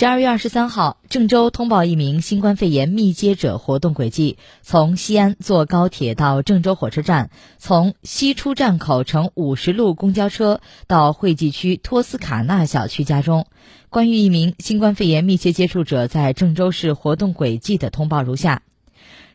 十二月二十三号，郑州通报一名新冠肺炎密接者活动轨迹：从西安坐高铁到郑州火车站，从西出站口乘五十路公交车到惠济区托斯卡纳小区家中。关于一名新冠肺炎密切接触者在郑州市活动轨迹的通报如下。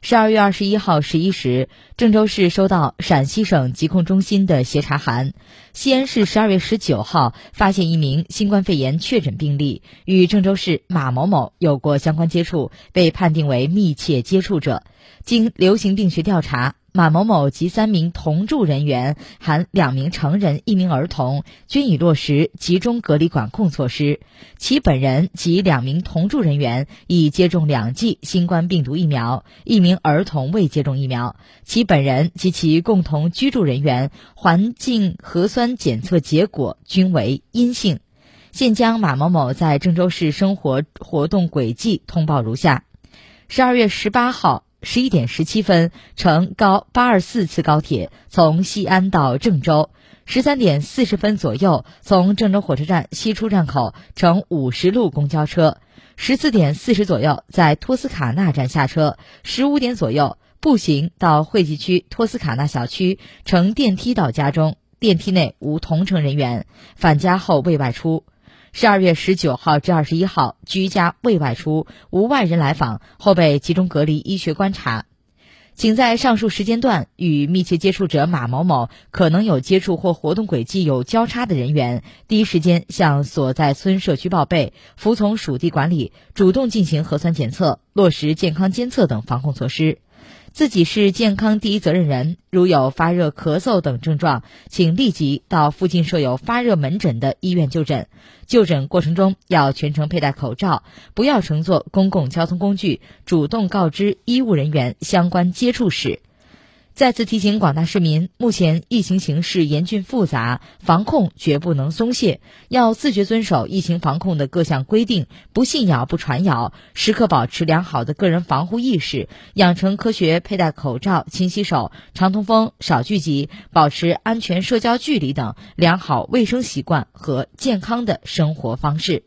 十二月二十一号十一时，郑州市收到陕西省疾控中心的协查函。西安市十二月十九号发现一名新冠肺炎确诊病例，与郑州市马某某有过相关接触，被判定为密切接触者。经流行病学调查。马某某及三名同住人员（含两名成人、一名儿童）均已落实集中隔离管控措施。其本人及两名同住人员已接种两剂新冠病毒疫苗，一名儿童未接种疫苗。其本人及其共同居住人员环境核酸检测结果均为阴性。现将马某某在郑州市生活活动轨迹通报如下：十二月十八号。十一点十七分，乘高八二四次高铁从西安到郑州；十三点四十分左右，从郑州火车站西出站口乘五十路公交车；十四点四十左右，在托斯卡纳站下车；十五点左右，步行到惠济区托斯卡纳小区，乘电梯到家中，电梯内无同乘人员，返家后未外出。十二月十九号至二十一号，居家未外出，无外人来访，后被集中隔离医学观察。请在上述时间段与密切接触者马某某可能有接触或活动轨迹有交叉的人员，第一时间向所在村社区报备，服从属地管理，主动进行核酸检测，落实健康监测等防控措施。自己是健康第一责任人，如有发热、咳嗽等症状，请立即到附近设有发热门诊的医院就诊。就诊过程中要全程佩戴口罩，不要乘坐公共交通工具，主动告知医务人员相关接触史。再次提醒广大市民，目前疫情形势严峻复杂，防控绝不能松懈，要自觉遵守疫情防控的各项规定，不信谣不传谣，时刻保持良好的个人防护意识，养成科学佩戴口罩、勤洗手、常通风、少聚集、保持安全社交距离等良好卫生习惯和健康的生活方式。